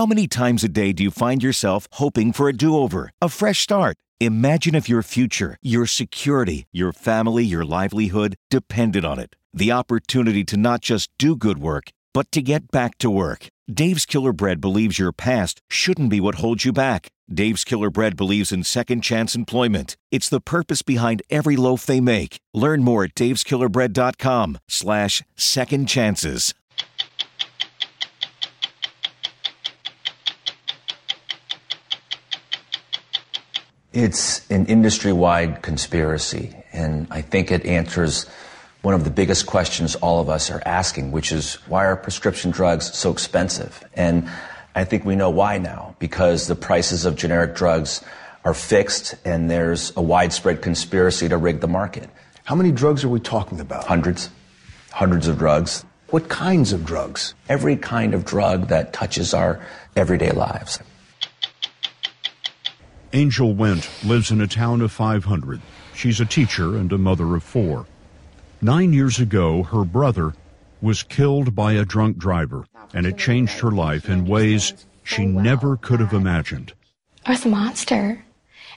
How many times a day do you find yourself hoping for a do over, a fresh start? Imagine if your future, your security, your family, your livelihood depended on it. The opportunity to not just do good work, but to get back to work. Dave's Killer Bread believes your past shouldn't be what holds you back. Dave's Killer Bread believes in second chance employment. It's the purpose behind every loaf they make. Learn more at daveskillerbread.com slash second chances. It's an industry wide conspiracy, and I think it answers one of the biggest questions all of us are asking, which is why are prescription drugs so expensive? And I think we know why now, because the prices of generic drugs are fixed and there's a widespread conspiracy to rig the market. How many drugs are we talking about? Hundreds. Hundreds of drugs. What kinds of drugs? Every kind of drug that touches our everyday lives. Angel Went lives in a town of 500. She's a teacher and a mother of four. Nine years ago, her brother was killed by a drunk driver, and it changed her life in ways she never could have imagined. I was a monster.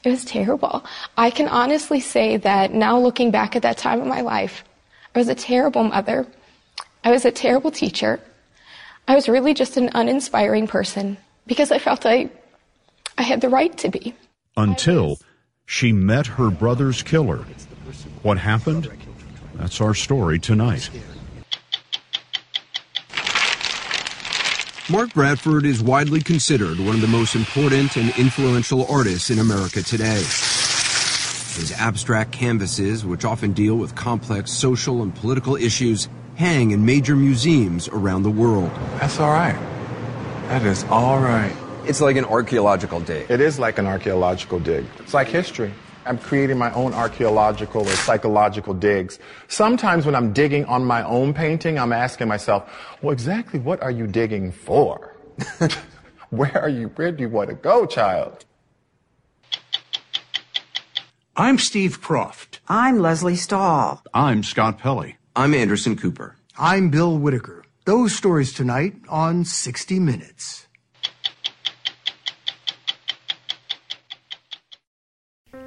It was terrible. I can honestly say that now looking back at that time of my life, I was a terrible mother. I was a terrible teacher. I was really just an uninspiring person because I felt I, I had the right to be until she met her brother's killer. What happened? That's our story tonight. Mark Bradford is widely considered one of the most important and influential artists in America today. His abstract canvases, which often deal with complex social and political issues, hang in major museums around the world. That's all right. That is all right. It's like an archaeological dig. It is like an archaeological dig. It's like history. I'm creating my own archaeological or psychological digs. Sometimes when I'm digging on my own painting, I'm asking myself, well, exactly what are you digging for? where are you, where do you want to go, child? I'm Steve Kroft. I'm Lesley Stahl. I'm Scott Pelley. I'm Anderson Cooper. I'm Bill Whitaker. Those stories tonight on 60 Minutes.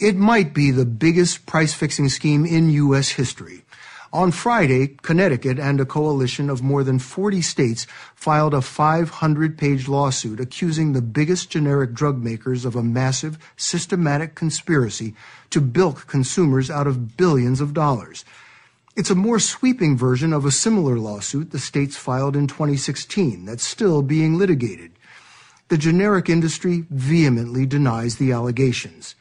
It might be the biggest price fixing scheme in U.S. history. On Friday, Connecticut and a coalition of more than 40 states filed a 500 page lawsuit accusing the biggest generic drug makers of a massive, systematic conspiracy to bilk consumers out of billions of dollars. It's a more sweeping version of a similar lawsuit the states filed in 2016 that's still being litigated. The generic industry vehemently denies the allegations.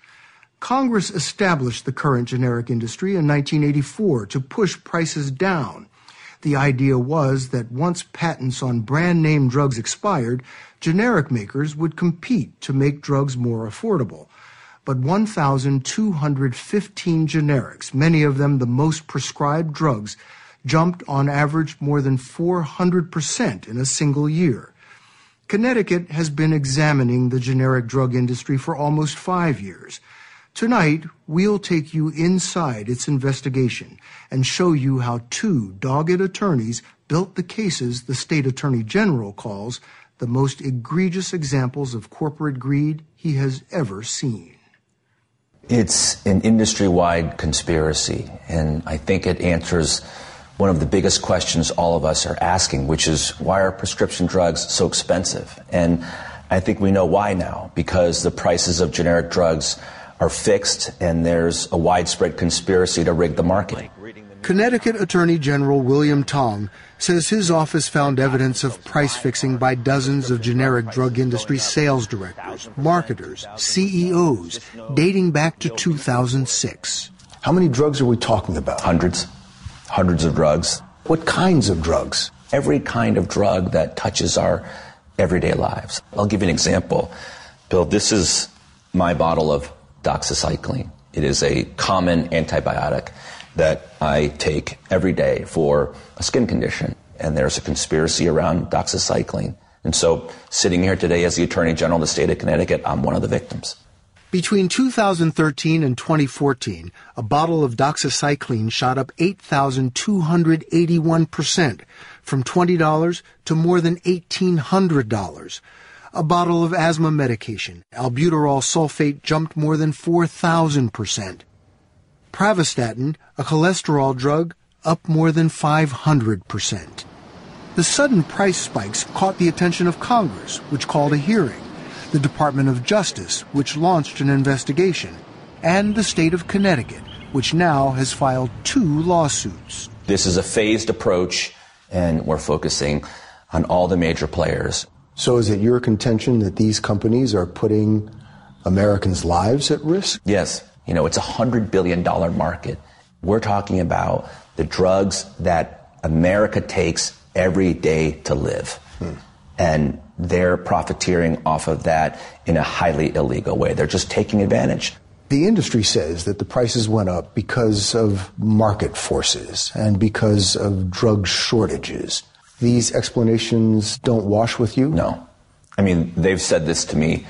Congress established the current generic industry in 1984 to push prices down. The idea was that once patents on brand name drugs expired, generic makers would compete to make drugs more affordable. But 1,215 generics, many of them the most prescribed drugs, jumped on average more than 400% in a single year. Connecticut has been examining the generic drug industry for almost five years. Tonight, we'll take you inside its investigation and show you how two dogged attorneys built the cases the state attorney general calls the most egregious examples of corporate greed he has ever seen. It's an industry wide conspiracy, and I think it answers one of the biggest questions all of us are asking, which is why are prescription drugs so expensive? And I think we know why now, because the prices of generic drugs are fixed and there's a widespread conspiracy to rig the market. Connecticut Attorney General William Tong says his office found evidence of price fixing by dozens of generic drug industry sales directors, marketers, CEOs, dating back to 2006. How many drugs are we talking about? Hundreds. Hundreds of drugs. What kinds of drugs? Every kind of drug that touches our everyday lives. I'll give you an example. Bill, this is my bottle of doxycycline. It is a common antibiotic that I take every day for a skin condition. And there's a conspiracy around doxycycline. And so, sitting here today as the Attorney General of the state of Connecticut, I'm one of the victims. Between 2013 and 2014, a bottle of doxycycline shot up 8,281%, from $20 to more than $1,800. A bottle of asthma medication, albuterol sulfate, jumped more than 4,000%. Pravastatin, a cholesterol drug, up more than 500%. The sudden price spikes caught the attention of Congress, which called a hearing, the Department of Justice, which launched an investigation, and the state of Connecticut, which now has filed two lawsuits. This is a phased approach, and we're focusing on all the major players. So, is it your contention that these companies are putting Americans' lives at risk? Yes. You know, it's a $100 billion market. We're talking about the drugs that America takes every day to live. Hmm. And they're profiteering off of that in a highly illegal way. They're just taking advantage. The industry says that the prices went up because of market forces and because of drug shortages. These explanations don't wash with you? No. I mean, they've said this to me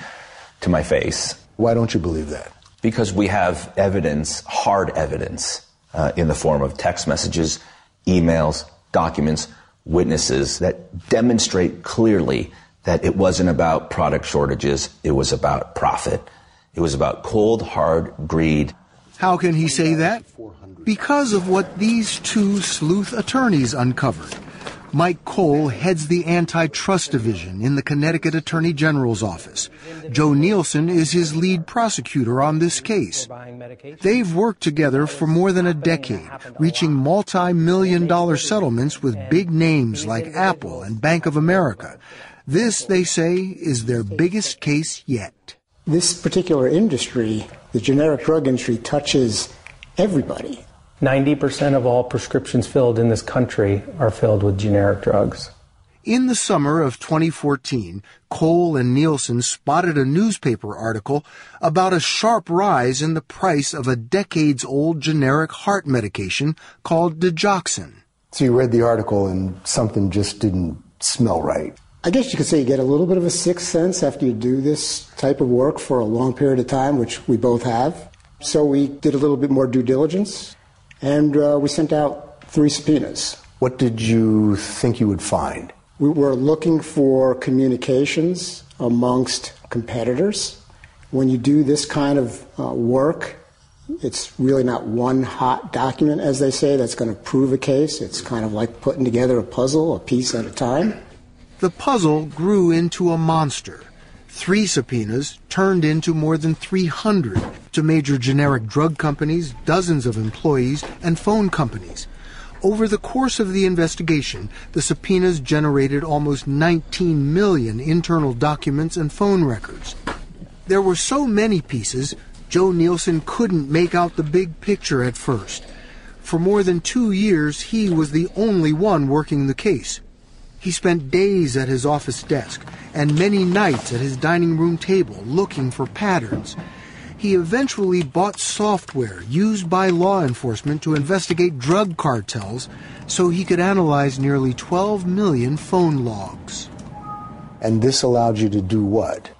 to my face. Why don't you believe that? Because we have evidence, hard evidence, uh, in the form of text messages, emails, documents, witnesses that demonstrate clearly that it wasn't about product shortages, it was about profit. It was about cold, hard greed. How can he say that? Because of what these two sleuth attorneys uncovered. Mike Cole heads the antitrust division in the Connecticut Attorney General's office. Joe Nielsen is his lead prosecutor on this case. They've worked together for more than a decade, reaching multi-million dollar settlements with big names like Apple and Bank of America. This, they say, is their biggest case yet. This particular industry, the generic drug industry, touches everybody. 90% of all prescriptions filled in this country are filled with generic drugs. In the summer of 2014, Cole and Nielsen spotted a newspaper article about a sharp rise in the price of a decades old generic heart medication called digoxin. So you read the article and something just didn't smell right. I guess you could say you get a little bit of a sixth sense after you do this type of work for a long period of time, which we both have. So we did a little bit more due diligence and uh, we sent out three subpoenas. What did you think you would find? We were looking for communications amongst competitors. When you do this kind of uh, work, it's really not one hot document, as they say, that's going to prove a case. It's kind of like putting together a puzzle, a piece at a time. The puzzle grew into a monster. Three subpoenas turned into more than 300 to major generic drug companies, dozens of employees, and phone companies. Over the course of the investigation, the subpoenas generated almost 19 million internal documents and phone records. There were so many pieces, Joe Nielsen couldn't make out the big picture at first. For more than two years, he was the only one working the case. He spent days at his office desk and many nights at his dining room table looking for patterns. He eventually bought software used by law enforcement to investigate drug cartels so he could analyze nearly 12 million phone logs. And this allowed you to do what?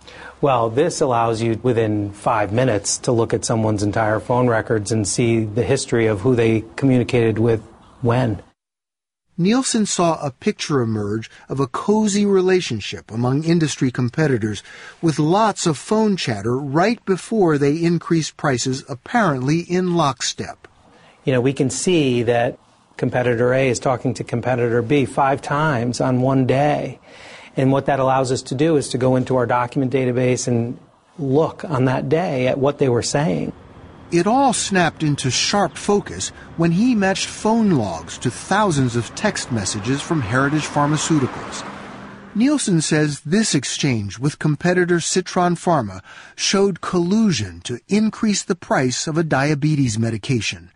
Well, this allows you within five minutes to look at someone's entire phone records and see the history of who they communicated with when. Nielsen saw a picture emerge of a cozy relationship among industry competitors with lots of phone chatter right before they increased prices apparently in lockstep. You know, we can see that competitor A is talking to competitor B five times on one day. And what that allows us to do is to go into our document database and look on that day at what they were saying. It all snapped into sharp focus when he matched phone logs to thousands of text messages from Heritage Pharmaceuticals. Nielsen says this exchange with competitor Citron Pharma showed collusion to increase the price of a diabetes medication.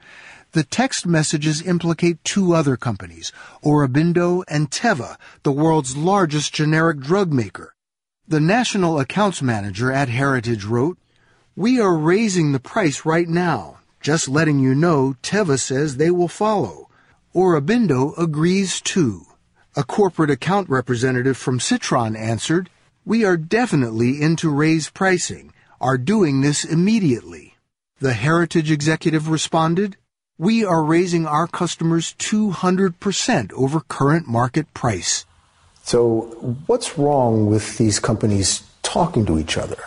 The text messages implicate two other companies, Aurobindo and Teva, the world's largest generic drug maker. The national accounts manager at Heritage wrote, We are raising the price right now. Just letting you know, Teva says they will follow. Aurobindo agrees too. A corporate account representative from Citron answered, We are definitely into raise pricing, are doing this immediately. The Heritage executive responded, we are raising our customers 200% over current market price. So, what's wrong with these companies talking to each other?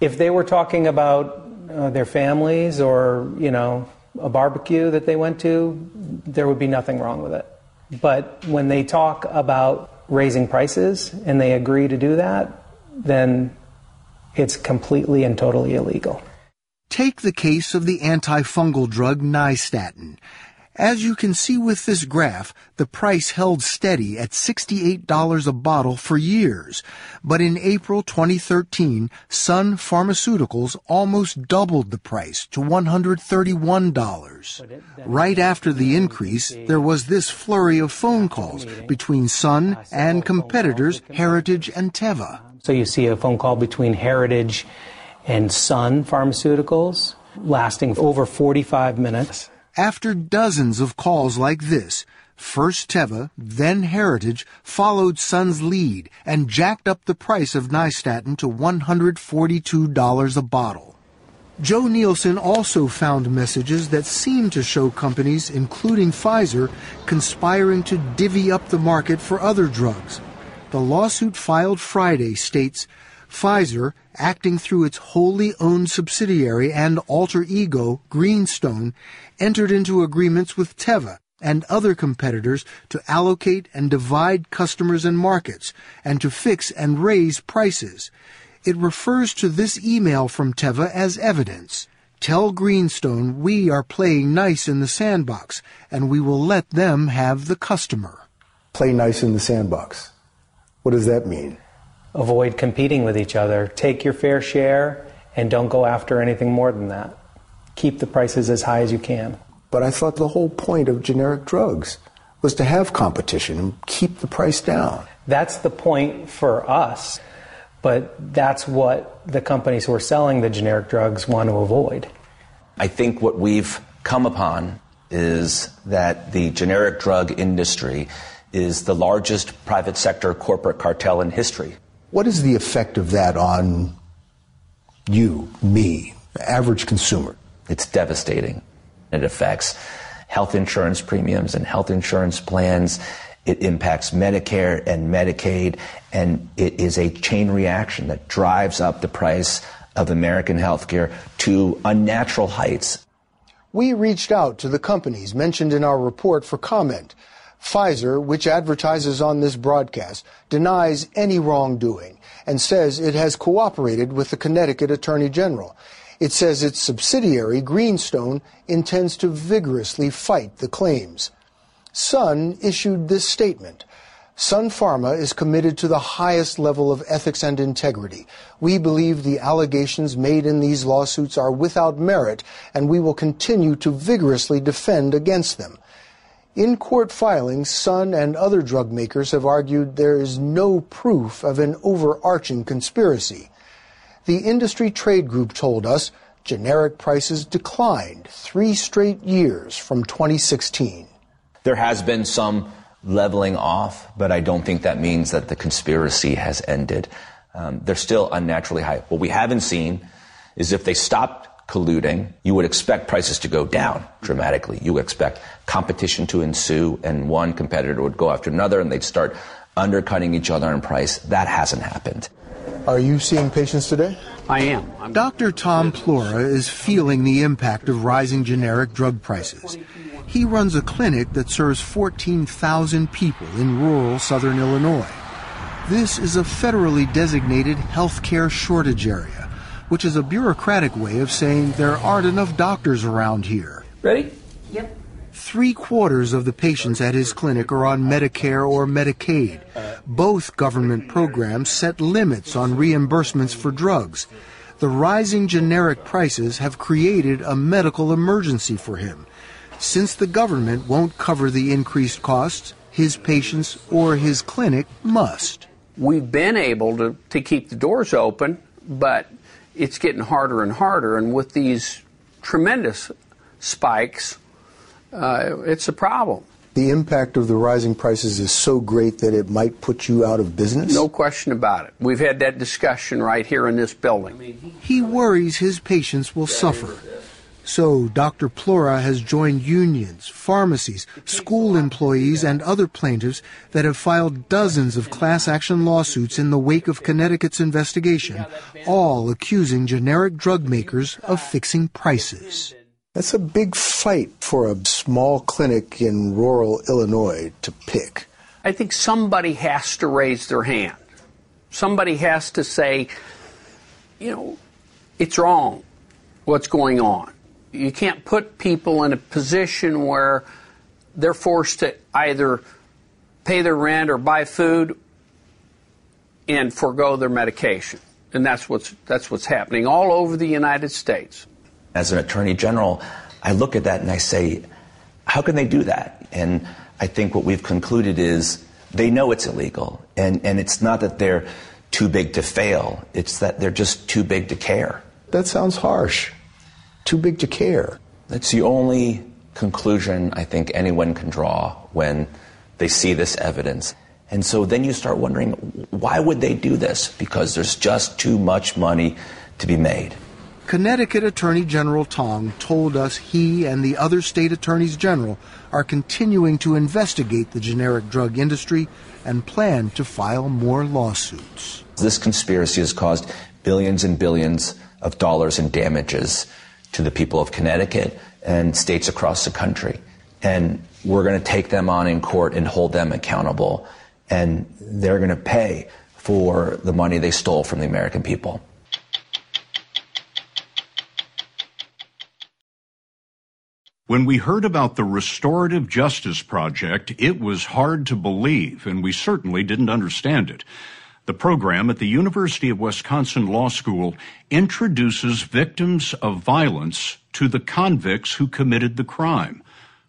If they were talking about uh, their families or, you know, a barbecue that they went to, there would be nothing wrong with it. But when they talk about raising prices and they agree to do that, then it's completely and totally illegal. Take the case of the antifungal drug nystatin. As you can see with this graph, the price held steady at $68 a bottle for years. But in April 2013, Sun Pharmaceuticals almost doubled the price to $131. Right after the increase, there was this flurry of phone calls between Sun and oh, competitors Heritage and Teva. So you see a phone call between Heritage and Sun Pharmaceuticals, lasting over 45 minutes. After dozens of calls like this, first Teva, then Heritage, followed Sun's lead and jacked up the price of nystatin to $142 a bottle. Joe Nielsen also found messages that seemed to show companies, including Pfizer, conspiring to divvy up the market for other drugs. The lawsuit filed Friday states Pfizer, acting through its wholly owned subsidiary and alter ego, Greenstone, entered into agreements with Teva and other competitors to allocate and divide customers and markets, and to fix and raise prices. It refers to this email from Teva as evidence. Tell Greenstone we are playing nice in the sandbox, and we will let them have the customer. Play nice in the sandbox. What does that mean? Avoid competing with each other. Take your fair share and don't go after anything more than that. Keep the prices as high as you can. But I thought the whole point of generic drugs was to have competition and keep the price down. That's the point for us, but that's what the companies who are selling the generic drugs want to avoid. I think what we've come upon is that the generic drug industry is the largest private sector corporate cartel in history. What is the effect of that on you, me, the average consumer? It's devastating. It affects health insurance premiums and health insurance plans. It impacts Medicare and Medicaid, and it is a chain reaction that drives up the price of American healthcare to unnatural heights. We reached out to the companies mentioned in our report for comment. Pfizer, which advertises on this broadcast, denies any wrongdoing and says it has cooperated with the Connecticut Attorney General. It says its subsidiary, Greenstone, intends to vigorously fight the claims. Sun issued this statement. Sun Pharma is committed to the highest level of ethics and integrity. We believe the allegations made in these lawsuits are without merit, and we will continue to vigorously defend against them. In court filings, Sun and other drug makers have argued there is no proof of an overarching conspiracy. The industry trade group told us generic prices declined three straight years from 2016. There has been some leveling off, but I don't think that means that the conspiracy has ended. Um, they're still unnaturally high. What we haven't seen is if they stopped colluding, you would expect prices to go down dramatically. You would expect competition to ensue and one competitor would go after another and they'd start undercutting each other in price. That hasn't happened. Are you seeing patients today? I am. I'm Dr. Tom Plora is feeling the impact of rising generic drug prices. He runs a clinic that serves 14,000 people in rural southern Illinois. This is a federally designated healthcare shortage area which is a bureaucratic way of saying there aren't enough doctors around here. Ready? Yep. Three quarters of the patients at his clinic are on Medicare or Medicaid. Both government programs set limits on reimbursements for drugs. The rising generic prices have created a medical emergency for him. Since the government won't cover the increased costs, his patients or his clinic must. We've been able to, to keep the doors open, but it's getting harder and harder. And with these tremendous spikes, uh, it's a problem. The impact of the rising prices is so great that it might put you out of business? No question about it. We've had that discussion right here in this building. He worries his patients will suffer. So Dr. Plora has joined unions, pharmacies, school employees, and other plaintiffs that have filed dozens of class action lawsuits in the wake of Connecticut's investigation, all accusing generic drug makers of fixing prices. That's a big fight for a small clinic in rural Illinois to pick. I think somebody has to raise their hand. Somebody has to say, you know, it's wrong what's going on. You can't put people in a position where they're forced to either pay their rent or buy food and forego their medication. And that's what's that's what's happening all over the United States. As an attorney general, I look at that and I say, how can they do that? And I think what we've concluded is they know it's illegal. And, and it's not that they're too big to fail, it's that they're just too big to care. That sounds harsh. Too big to care. That's the only conclusion I think anyone can draw when they see this evidence. And so then you start wondering why would they do this? Because there's just too much money to be made. Connecticut Attorney General Tong told us he and the other state attorneys general are continuing to investigate the generic drug industry and plan to file more lawsuits. This conspiracy has caused billions and billions of dollars in damages to the people of Connecticut and states across the country. And we're going to take them on in court and hold them accountable. And they're going to pay for the money they stole from the American people. When we heard about the Restorative Justice Project, it was hard to believe, and we certainly didn't understand it. The program at the University of Wisconsin Law School introduces victims of violence to the convicts who committed the crime.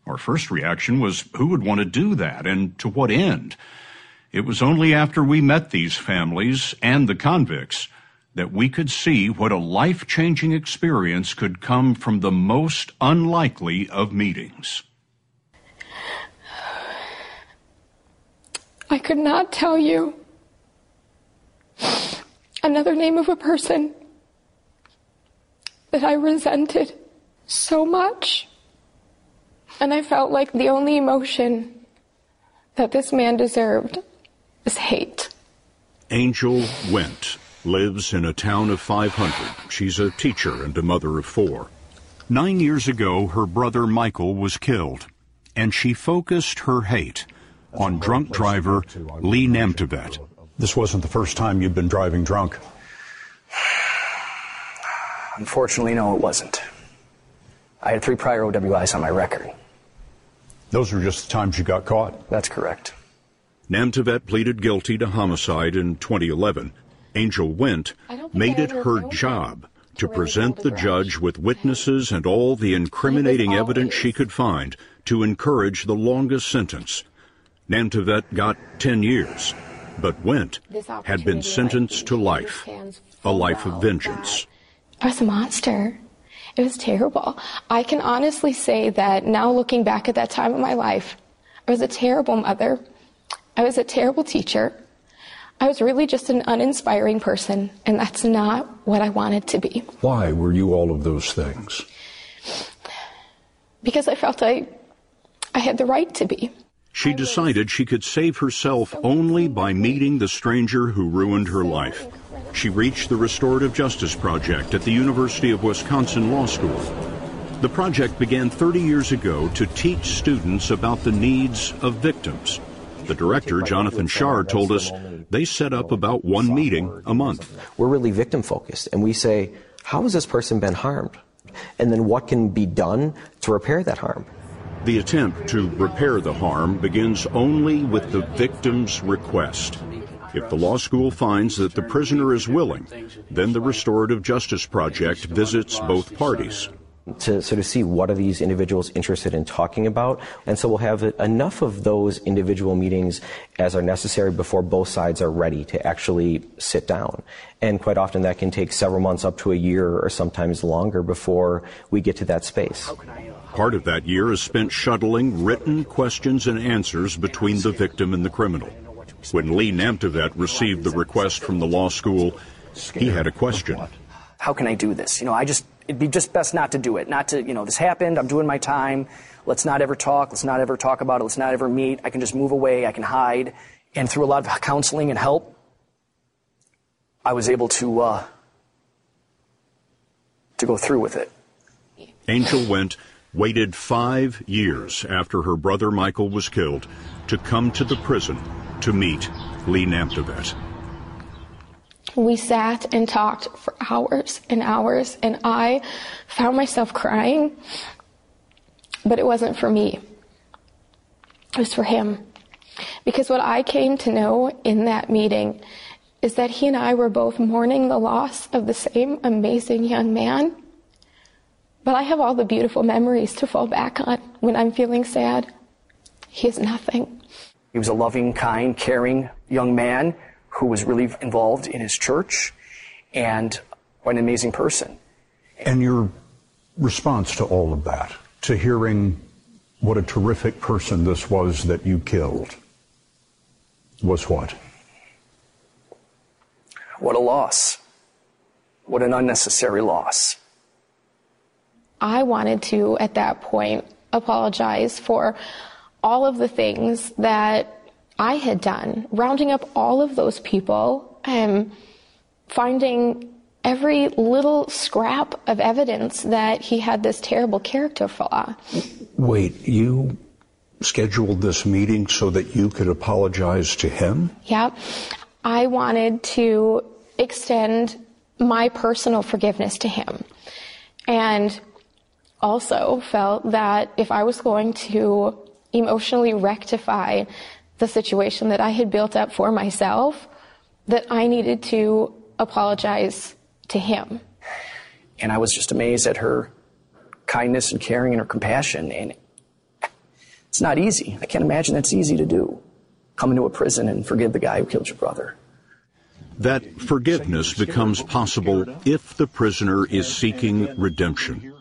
Our first reaction was who would want to do that and to what end? It was only after we met these families and the convicts that we could see what a life changing experience could come from the most unlikely of meetings. I could not tell you another name of a person that I resented so much. And I felt like the only emotion that this man deserved was hate. Angel Went lives in a town of 500. She's a teacher and a mother of four. Nine years ago, her brother Michael was killed, and she focused her hate on drunk driver Lee Namtevet. This wasn't the first time you'd been driving drunk. Unfortunately, no, it wasn't. I had three prior OWIs on my record. Those were just the times you got caught. That's correct. Namtevet pleaded guilty to homicide in 2011. Angel Went made it her job to present the judge with witnesses and all the incriminating evidence she could find to encourage the longest sentence. Namtevet got 10 years, but Went had been sentenced to life, a life of vengeance. I was a monster. It was terrible. I can honestly say that now looking back at that time of my life, I was a terrible mother. I was a terrible teacher. I was really just an uninspiring person, and that's not what I wanted to be. Why were you all of those things? Because I felt I, I had the right to be. She decided she could save herself only by meeting the stranger who ruined her life. She reached the Restorative Justice Project at the University of Wisconsin Law School. The project began 30 years ago to teach students about the needs of victims. The director, Jonathan Shar, told us they set up about one meeting a month. We're really victim focused, and we say, how has this person been harmed? And then what can be done to repair that harm? The attempt to repair the harm begins only with the victim's request. If the law school finds that the prisoner is willing, then the Restorative Justice Project visits both parties. To sort of see what are these individuals interested in talking about. And so we'll have enough of those individual meetings as are necessary before both sides are ready to actually sit down. And quite often that can take several months up to a year or sometimes longer before we get to that space. Part of that year is spent shuttling written questions and answers between the victim and the criminal. When Lee Namtevet received the request from the law school, he had a question. How can I do this? You know, I just, it'd be just best not to do it. Not to, you know, this happened, I'm doing my time. Let's not ever talk. Let's not ever talk about it. Let's not ever meet. I can just move away. I can hide. And through a lot of counseling and help, I was able to, uh, to go through with it. Angel went waited five years after her brother Michael was killed to come to the prison to meet Lee Namtevet. We sat and talked for hours and hours, and I found myself crying, but it wasn't for me. It was for him. Because what I came to know in that meeting is that he and I were both mourning the loss of the same amazing young man but I have all the beautiful memories to fall back on when I'm feeling sad. He is nothing. He was a loving, kind, caring young man who was really involved in his church and quite an amazing person. And your response to all of that, to hearing what a terrific person this was that you killed, was what? What a loss. What an unnecessary loss. I wanted to, at that point, apologize for all of the things that I had done, rounding up all of those people and finding every little scrap of evidence that he had this terrible character flaw. Wait, you scheduled this meeting so that you could apologize to him? Yeah. I wanted to extend my personal forgiveness to him. And also felt that if I was going to emotionally rectify the situation that I had built up for myself, that I needed to apologize to him. And I was just amazed at her kindness and caring and her compassion. And it's not easy. I can't imagine that's easy to do. Come into a prison and forgive the guy who killed your brother. That forgiveness becomes possible if the prisoner is seeking redemption.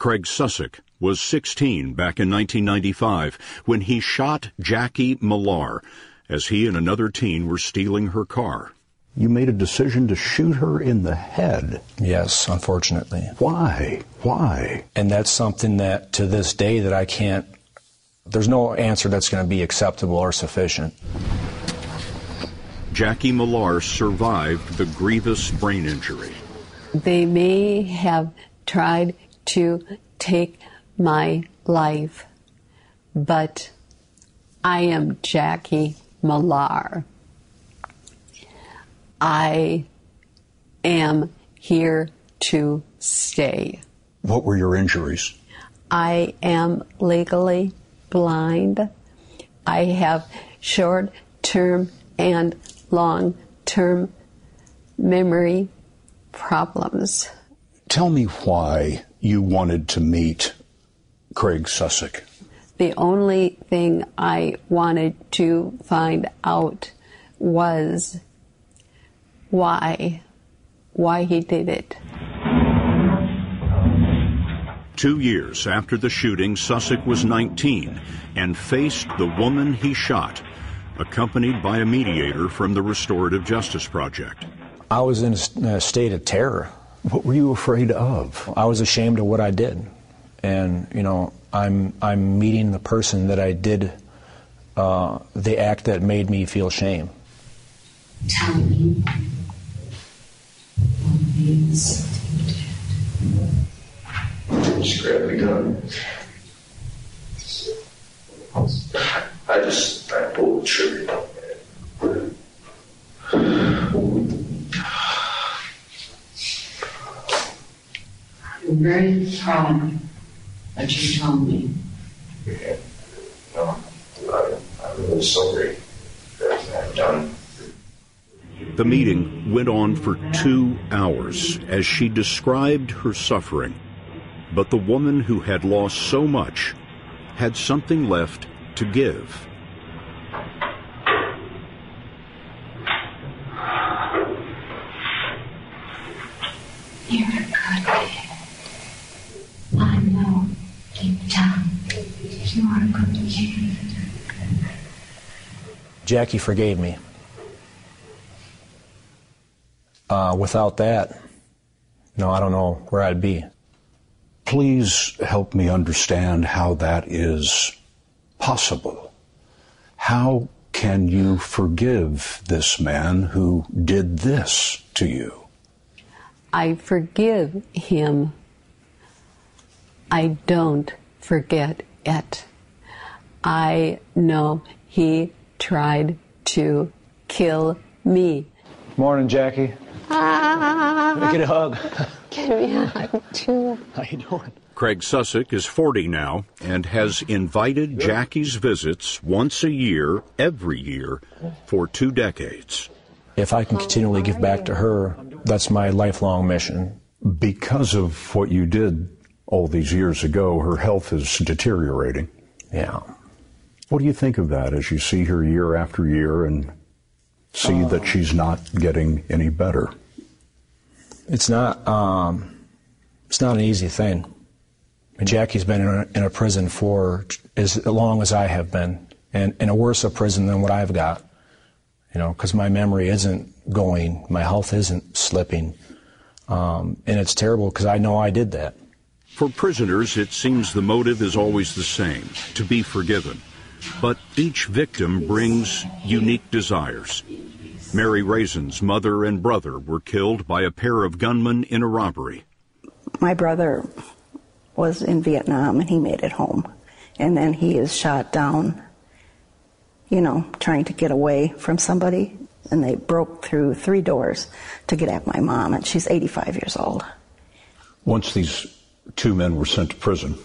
Craig Susick was 16 back in 1995 when he shot Jackie Millar as he and another teen were stealing her car. You made a decision to shoot her in the head. Yes, unfortunately. Why? Why? And that's something that to this day that I can't there's no answer that's going to be acceptable or sufficient. Jackie Millar survived the grievous brain injury. They may have tried to take my life, but I am Jackie Millar. I am here to stay. What were your injuries? I am legally blind. I have short term and long term memory problems. Tell me why you wanted to meet Craig Susick? The only thing I wanted to find out was why, why he did it. Two years after the shooting, Susick was 19 and faced the woman he shot, accompanied by a mediator from the Restorative Justice Project. I was in a state of terror. What were you afraid of? I was ashamed of what I did, and you know, I'm I'm meeting the person that I did uh, the act that made me feel shame. Tell me. Just grab the gun. I just I pulled the trigger. I'm very that you told me. Yeah. No, I'm, I'm really sorry. The meeting went on for two hours as she described her suffering. But the woman who had lost so much had something left to give. You're a good kid. I know deep down you are a good kid. Jackie forgave me. Uh, without that, no, I don't know where I'd be. Please help me understand how that is possible. How can you forgive this man who did this to you? I forgive him. I don't forget it. I know he tried to kill me. Morning, Jackie. Ah, Get a hug. give me a hug too. How you doing? Craig Sussick is 40 now and has invited Jackie's visits once a year, every year, for two decades. If I can continually give back to her, that's my lifelong mission. Because of what you did all these years ago, her health is deteriorating. Yeah. What do you think of that as you see her year after year and see that she's not getting any better? It's not. Um, it's not an easy thing. And Jackie's been in a, in a prison for as long as I have been, and in a worse a prison than what I've got. You know, because my memory isn't going, my health isn't slipping, um, and it's terrible because I know I did that. For prisoners, it seems the motive is always the same to be forgiven. But each victim brings unique desires. Mary Raisin's mother and brother were killed by a pair of gunmen in a robbery. My brother was in Vietnam and he made it home. And then he is shot down, you know, trying to get away from somebody. And they broke through three doors to get at my mom, and she's 85 years old. Once these two men were sent to prison,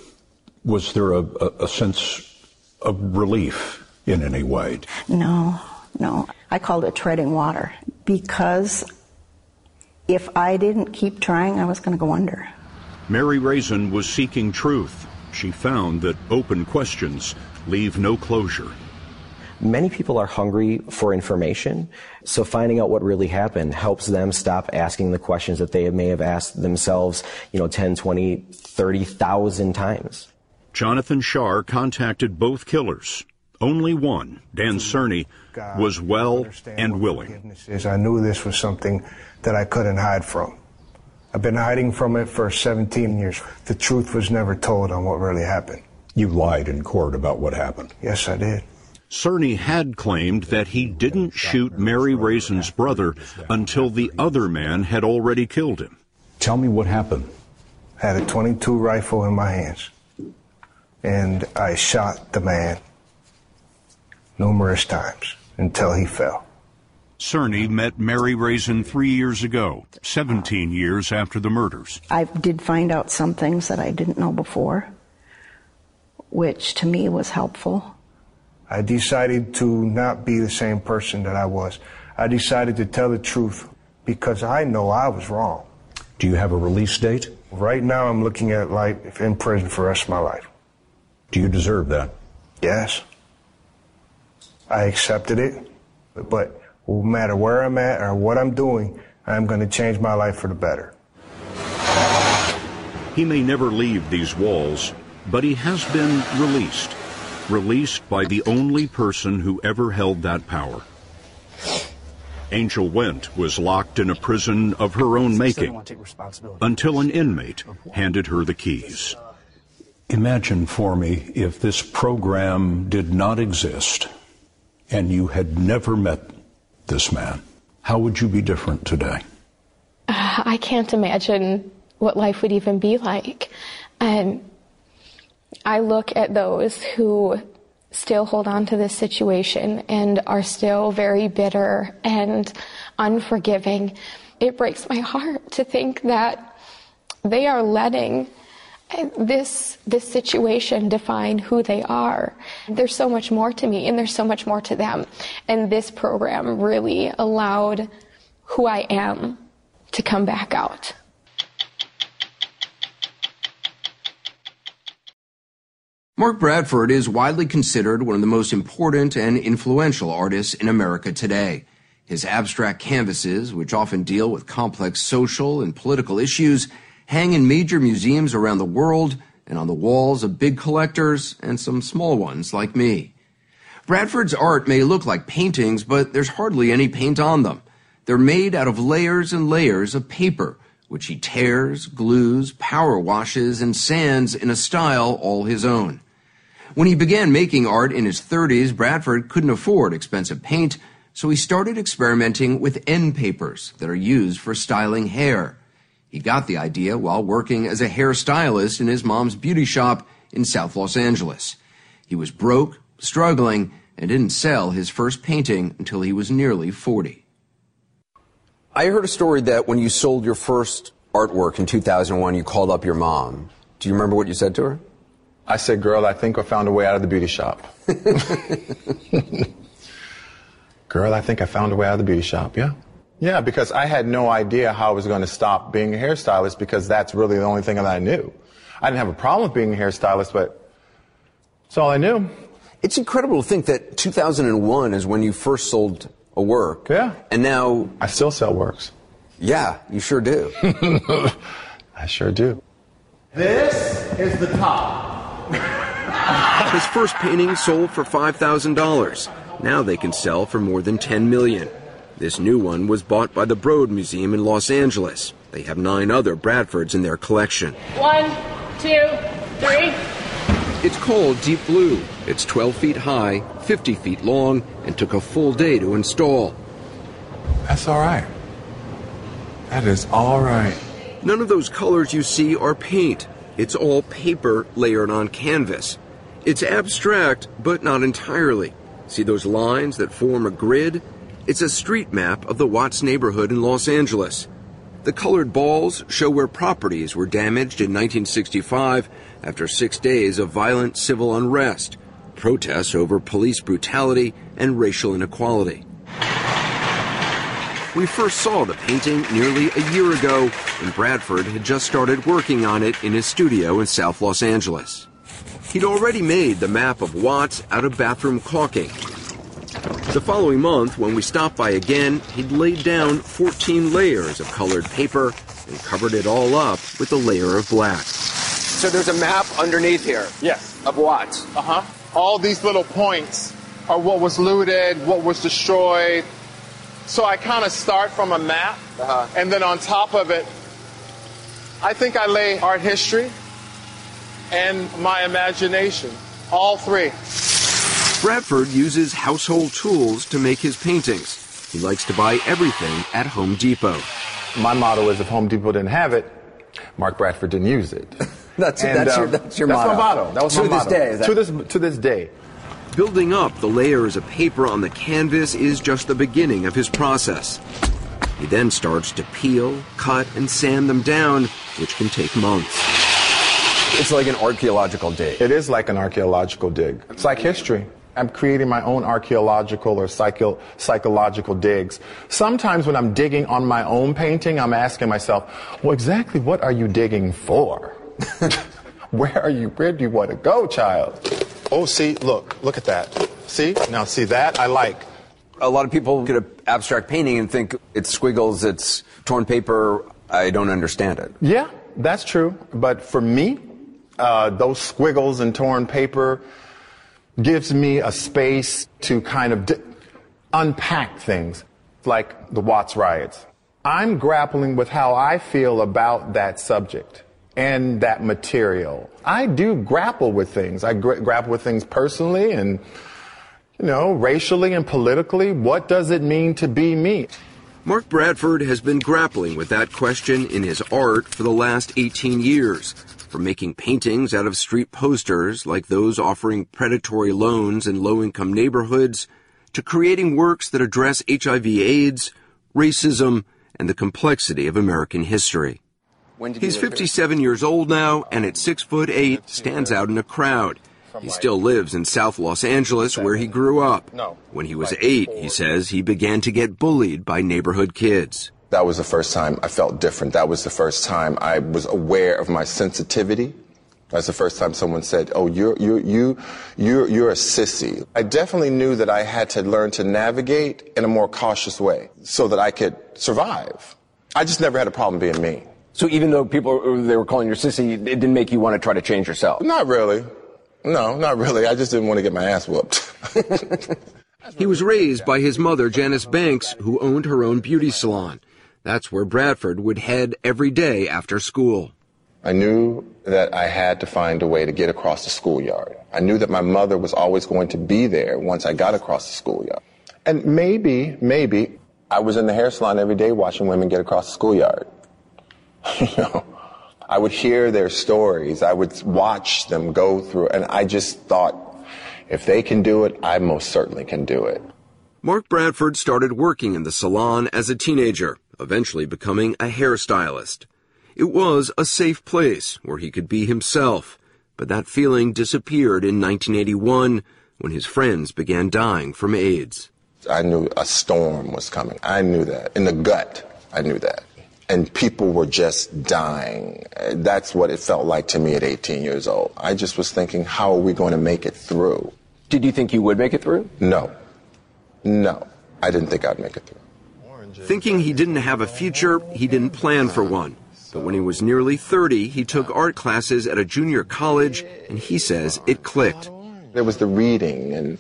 was there a, a, a sense of relief in any way? No, no. I called it treading water because if I didn't keep trying, I was going to go under. Mary Raisin was seeking truth. She found that open questions leave no closure. Many people are hungry for information, so finding out what really happened helps them stop asking the questions that they may have asked themselves, you know, 10, 20, 30,000 times. Jonathan Shar contacted both killers. Only one, Dan hmm. Cerny, was well and willing. is I knew this was something that I couldn't hide from. I've been hiding from it for 17 years. The truth was never told on what really happened. You lied in court about what happened. Yes, I did. Cerny had claimed that he didn't shoot Mary Raisin's brother until the other man had already killed him. Tell me what happened. I had a 22 rifle in my hands, and I shot the man numerous times until he fell. Cerny met Mary Raisin three years ago, 17 years after the murders. I did find out some things that I didn't know before, which to me was helpful. I decided to not be the same person that I was. I decided to tell the truth because I know I was wrong. Do you have a release date? Right now, I'm looking at life in prison for the rest of my life. Do you deserve that? Yes. I accepted it, but no matter where I'm at or what I'm doing, I'm going to change my life for the better. He may never leave these walls, but he has been released. Released by the only person who ever held that power. Angel Went was locked in a prison of her own making until an inmate handed her the keys. Imagine for me if this program did not exist and you had never met this man. How would you be different today? Uh, I can't imagine what life would even be like. Um, I look at those who still hold on to this situation and are still very bitter and unforgiving. It breaks my heart to think that They are letting this this situation define who they are. There's so much more to me and there's so much more to them. And this program really allowed who I am to come back out. Mark Bradford is widely considered one of the most important and influential artists in America today. His abstract canvases, which often deal with complex social and political issues, hang in major museums around the world and on the walls of big collectors and some small ones like me. Bradford's art may look like paintings, but there's hardly any paint on them. They're made out of layers and layers of paper, which he tears, glues, power washes, and sands in a style all his own. When he began making art in his 30s, Bradford couldn't afford expensive paint, so he started experimenting with end papers that are used for styling hair. He got the idea while working as a hairstylist in his mom's beauty shop in South Los Angeles. He was broke, struggling, and didn't sell his first painting until he was nearly 40. I heard a story that when you sold your first artwork in 2001, you called up your mom. Do you remember what you said to her? I said, Girl, I think I found a way out of the beauty shop. Girl, I think I found a way out of the beauty shop, yeah? Yeah, because I had no idea how I was going to stop being a hairstylist because that's really the only thing that I knew. I didn't have a problem with being a hairstylist, but that's all I knew. It's incredible to think that 2001 is when you first sold a work. Yeah. And now. I still sell works. Yeah, you sure do. I sure do. This is the top. His first painting sold for $5,000. Now they can sell for more than 10 million. This new one was bought by the Broad Museum in Los Angeles. They have nine other Bradfords in their collection. One, two, three. It's called Deep Blue. It's 12 feet high, 50 feet long, and took a full day to install. That's all right. That is all right. None of those colors you see are paint. It's all paper layered on canvas. It's abstract, but not entirely. See those lines that form a grid? It's a street map of the Watts neighborhood in Los Angeles. The colored balls show where properties were damaged in 1965 after six days of violent civil unrest, protests over police brutality, and racial inequality. We first saw the painting nearly a year ago when Bradford had just started working on it in his studio in South Los Angeles. He'd already made the map of Watts out of bathroom caulking the following month, when we stopped by again, he'd laid down 14 layers of colored paper and covered it all up with a layer of black. So there's a map underneath here. Yes. Of what? Uh huh. All these little points are what was looted, what was destroyed. So I kind of start from a map, uh-huh. and then on top of it, I think I lay art history and my imagination. All three. Bradford uses household tools to make his paintings. He likes to buy everything at Home Depot. My motto is if Home Depot didn't have it, Mark Bradford didn't use it. that's, and, that's, um, your, that's your that's motto. my motto. That was to my this motto. day. To this to this day. Building up the layers of paper on the canvas is just the beginning of his process. He then starts to peel, cut, and sand them down, which can take months. It's like an archaeological dig. It is like an archaeological dig. It's like history. I'm creating my own archaeological or psycho- psychological digs. Sometimes when I'm digging on my own painting, I'm asking myself, well, exactly what are you digging for? where are you, where do you want to go, child? Oh, see, look, look at that. See? Now, see that? I like. A lot of people get an abstract painting and think it's squiggles, it's torn paper. I don't understand it. Yeah, that's true. But for me, uh, those squiggles and torn paper, gives me a space to kind of unpack things like the Watts riots. I'm grappling with how I feel about that subject and that material. I do grapple with things. I gra- grapple with things personally and, you know, racially and politically. What does it mean to be me? Mark Bradford has been grappling with that question in his art for the last 18 years from making paintings out of street posters like those offering predatory loans in low income neighborhoods, to creating works that address HIV AIDS, racism, and the complexity of American history. He's 57 years old now, and at six foot eight, stands out in a crowd. He still lives in South Los Angeles, where he grew up. When he was eight, he says he began to get bullied by neighborhood kids. That was the first time I felt different. That was the first time I was aware of my sensitivity. That's the first time someone said, "Oh, you're you you you're you're a sissy." I definitely knew that I had to learn to navigate in a more cautious way so that I could survive. I just never had a problem being me. So even though people they were calling you a sissy, it didn't make you want to try to change yourself. Not really. No, not really. I just didn't want to get my ass whooped. He was raised by his mother, Janice Banks, who owned her own beauty salon. That's where Bradford would head every day after school. I knew that I had to find a way to get across the schoolyard. I knew that my mother was always going to be there once I got across the schoolyard. And maybe, maybe I was in the hair salon every day watching women get across the schoolyard. you know, I would hear their stories. I would watch them go through, and I just thought, if they can do it, I most certainly can do it. Mark Bradford started working in the salon as a teenager, eventually becoming a hairstylist. It was a safe place where he could be himself, but that feeling disappeared in 1981 when his friends began dying from AIDS. I knew a storm was coming. I knew that. In the gut, I knew that. And people were just dying. That's what it felt like to me at 18 years old. I just was thinking, how are we going to make it through? Did you think you would make it through? No. No. I didn't think I'd make it through. Thinking he didn't have a future, he didn't plan for one. But when he was nearly 30, he took art classes at a junior college, and he says it clicked. There was the reading and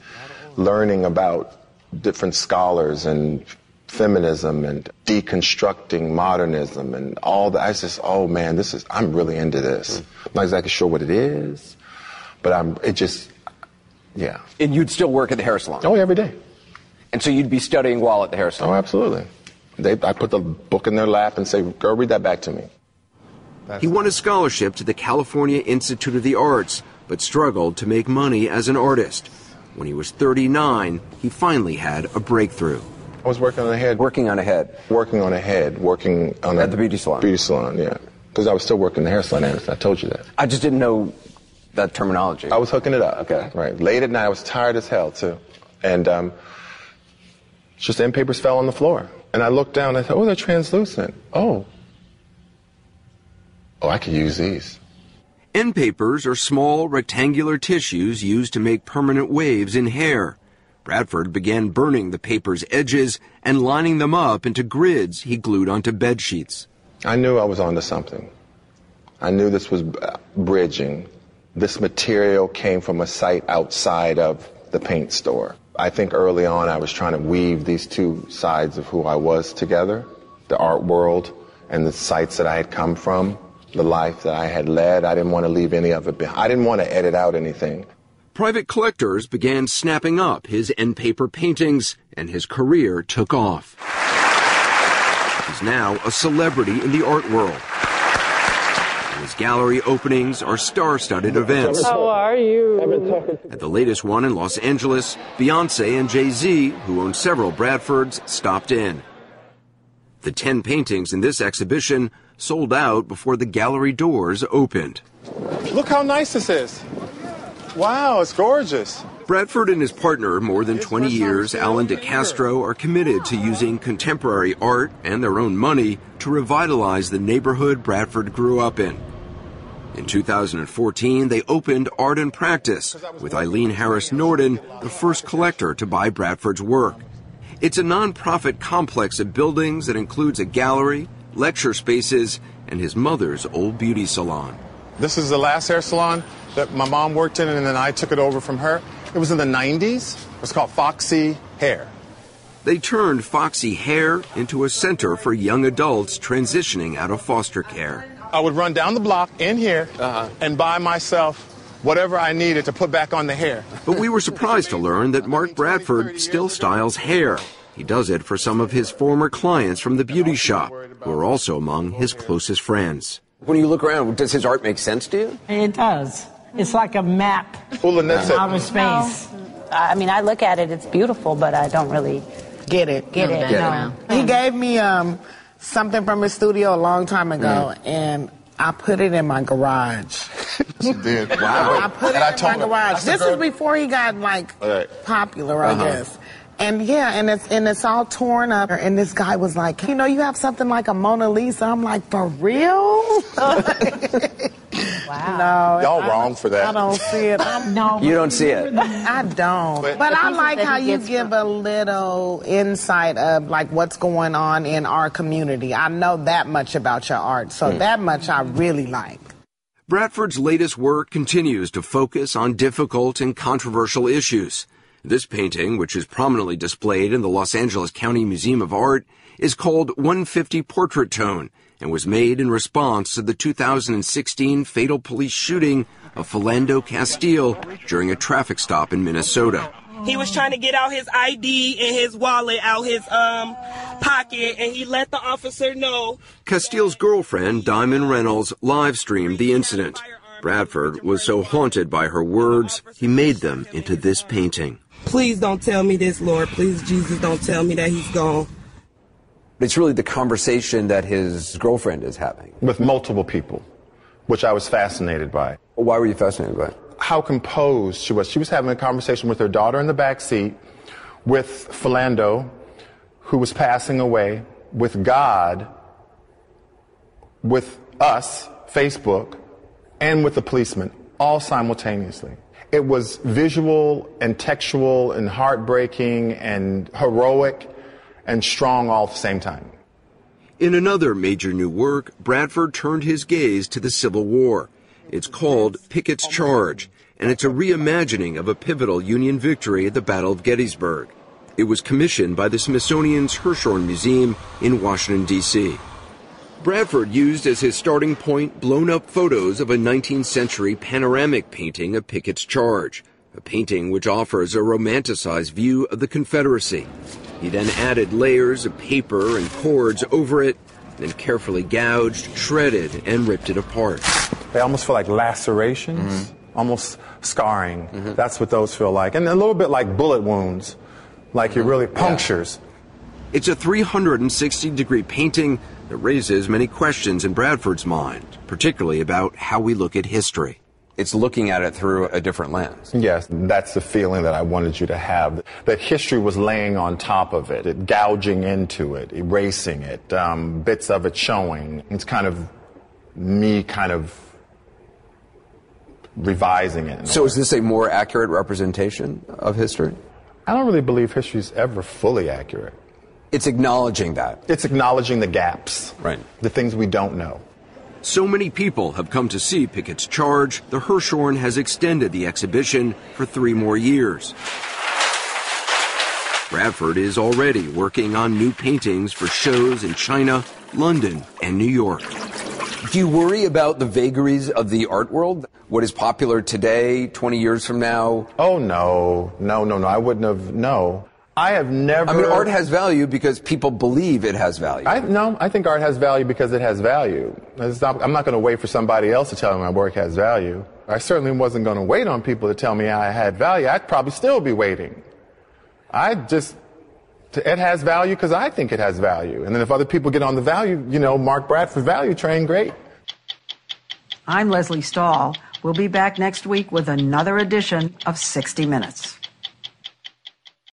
learning about different scholars and feminism and deconstructing modernism and all that. I was just, oh man, this is, I'm really into this. I'm not exactly sure what it is, but I'm, it just, yeah. And you'd still work at the hair salon? Oh, every day. And so you'd be studying while at the hair salon? Oh, absolutely. They, I put the book in their lap and say, go read that back to me. He won a scholarship to the California Institute of the Arts, but struggled to make money as an artist. When he was 39, he finally had a breakthrough. I was working on a head. Working on a head. Working on a head. Working on a, at the beauty salon. Beauty salon, yeah. Because I was still working the hair salon, Anderson. I told you that. I just didn't know that terminology. I was hooking it up. Okay. Right. Late at night, I was tired as hell too, and um, just end papers fell on the floor. And I looked down. and I thought, oh, they're translucent. Oh. Oh, I could use these. End papers are small rectangular tissues used to make permanent waves in hair. Bradford began burning the paper's edges and lining them up into grids he glued onto bed sheets. I knew I was onto something. I knew this was uh, bridging. This material came from a site outside of the paint store. I think early on I was trying to weave these two sides of who I was together the art world and the sites that I had come from, the life that I had led. I didn't want to leave any of it behind. I didn't want to edit out anything. Private collectors began snapping up his end paper paintings, and his career took off. He's now a celebrity in the art world. And his gallery openings are star studded events. How are you? At the latest one in Los Angeles, Beyonce and Jay Z, who own several Bradfords, stopped in. The 10 paintings in this exhibition sold out before the gallery doors opened. Look how nice this is. Wow, it's gorgeous. Bradford and his partner, more than 20 years, Allan DiCastro, are committed to using contemporary art and their own money to revitalize the neighborhood Bradford grew up in. In 2014, they opened Art and Practice with Eileen Harris Norton, the first collector to buy Bradford's work. It's a nonprofit complex of buildings that includes a gallery, lecture spaces, and his mother's old beauty salon. This is the last hair salon that my mom worked in, and then I took it over from her. It was in the 90s. It was called Foxy Hair. They turned Foxy Hair into a center for young adults transitioning out of foster care. I would run down the block in here Uh-huh. and buy myself whatever I needed to put back on the hair. But we were surprised to learn that Mark Bradford still styles hair. He does it for some of his former clients from the beauty shop, who are also among his closest friends. When you look around, does his art make sense to you? It does. It's like a map Well, of said- outer space. I mean, I look at it, it's beautiful, but I don't really Get it. get it. Get it. He gave me um, something from his studio a long time ago, Mm. and I put it in my garage. She did. I put it And I in told my garage. said, This "Girl." is before he got like Right. popular, I Uh-huh. guess. And yeah, and it's and it's all torn up. And this guy was like, you know, you have something like a Mona Lisa. I'm like, for real? wow. No, Y'all I- wrong for that. I don't see it. I'm, no, You don't see it. I don't. But- But, I like how you gets give a little insight of like what's going on in our community. I know that much about your art, so Hmm. that much I really like. Bradford's latest work continues to focus on difficult and controversial issues. This painting, which is prominently displayed in the Los Angeles County Museum of Art, is called 150 Portrait Tone and was made in response to the 2016 fatal police shooting of Philando Castile during a traffic stop in Minnesota. He was trying to get out his ID and his wallet out his um pocket, and he let the officer know. Castile's girlfriend, Diamond Reynolds, live streamed the incident. Bradford was so haunted by her words, he made them into this painting. Please don't tell me this, Lord. Please, Jesus, don't tell me that he's gone. It's really the conversation that his girlfriend is having. With multiple people, which I was fascinated by. Why were you fascinated by it? How composed she was. She was having a conversation with her daughter in the back seat, with Philando, who was passing away, with God, with us, Facebook, and with the policeman, all simultaneously. It was visual and textual and heartbreaking and heroic and strong all at the same time. In another major new work, Bradford turned his gaze to the Civil War. It's called Pickett's Charge, and it's a reimagining of a pivotal Union victory at the Battle of Gettysburg. It was commissioned by the Smithsonian's Hirshhorn Museum in Washington, D.C. Bradford used as his starting point blown up photos of a 19th century panoramic painting of Pickett's Charge, a painting which offers a romanticized view of the Confederacy. He then added layers of paper and cords over it, then carefully gouged, shredded, and ripped it apart. They almost feel like lacerations, mm-hmm. almost scarring. Mm-hmm. That's what those feel like. And a little bit like bullet wounds, like you're mm-hmm. really punctures. It's a 360 degree painting that raises many questions in Bradford's mind, particularly about how we look at history. It's looking at it through a different lens. Yes, that's the feeling that I wanted you to have. That history was laying on top of it, it gouging into it, erasing it, um, bits of it showing. It's kind of me kind of revising it. So is this a more accurate representation of history? I don't really believe history is ever fully accurate. It's acknowledging that. It's acknowledging the gaps, right? The things we don't know. So many people have come to see Pickett's Charge, the Hirshhorn has extended the exhibition for three more years. Bradford is already working on new paintings for shows in China, London, and New York. Do you worry about the vagaries of the art world? What is popular today, 20 years from now? Oh, no. No, no, no. I wouldn't have. No. I have never. I mean, art has value because people believe it has value. I, no, I think art has value because it has value. It's not, I'm not going to wait for somebody else to tell me my work has value. I certainly wasn't going to wait on people to tell me I had value. I'd probably still be waiting. I just, it has value because I think it has value. And then if other people get on the value, you know, Mark Bradford value train, great. I'm Lesley Stahl. We'll be back next week with another edition of 60 Minutes.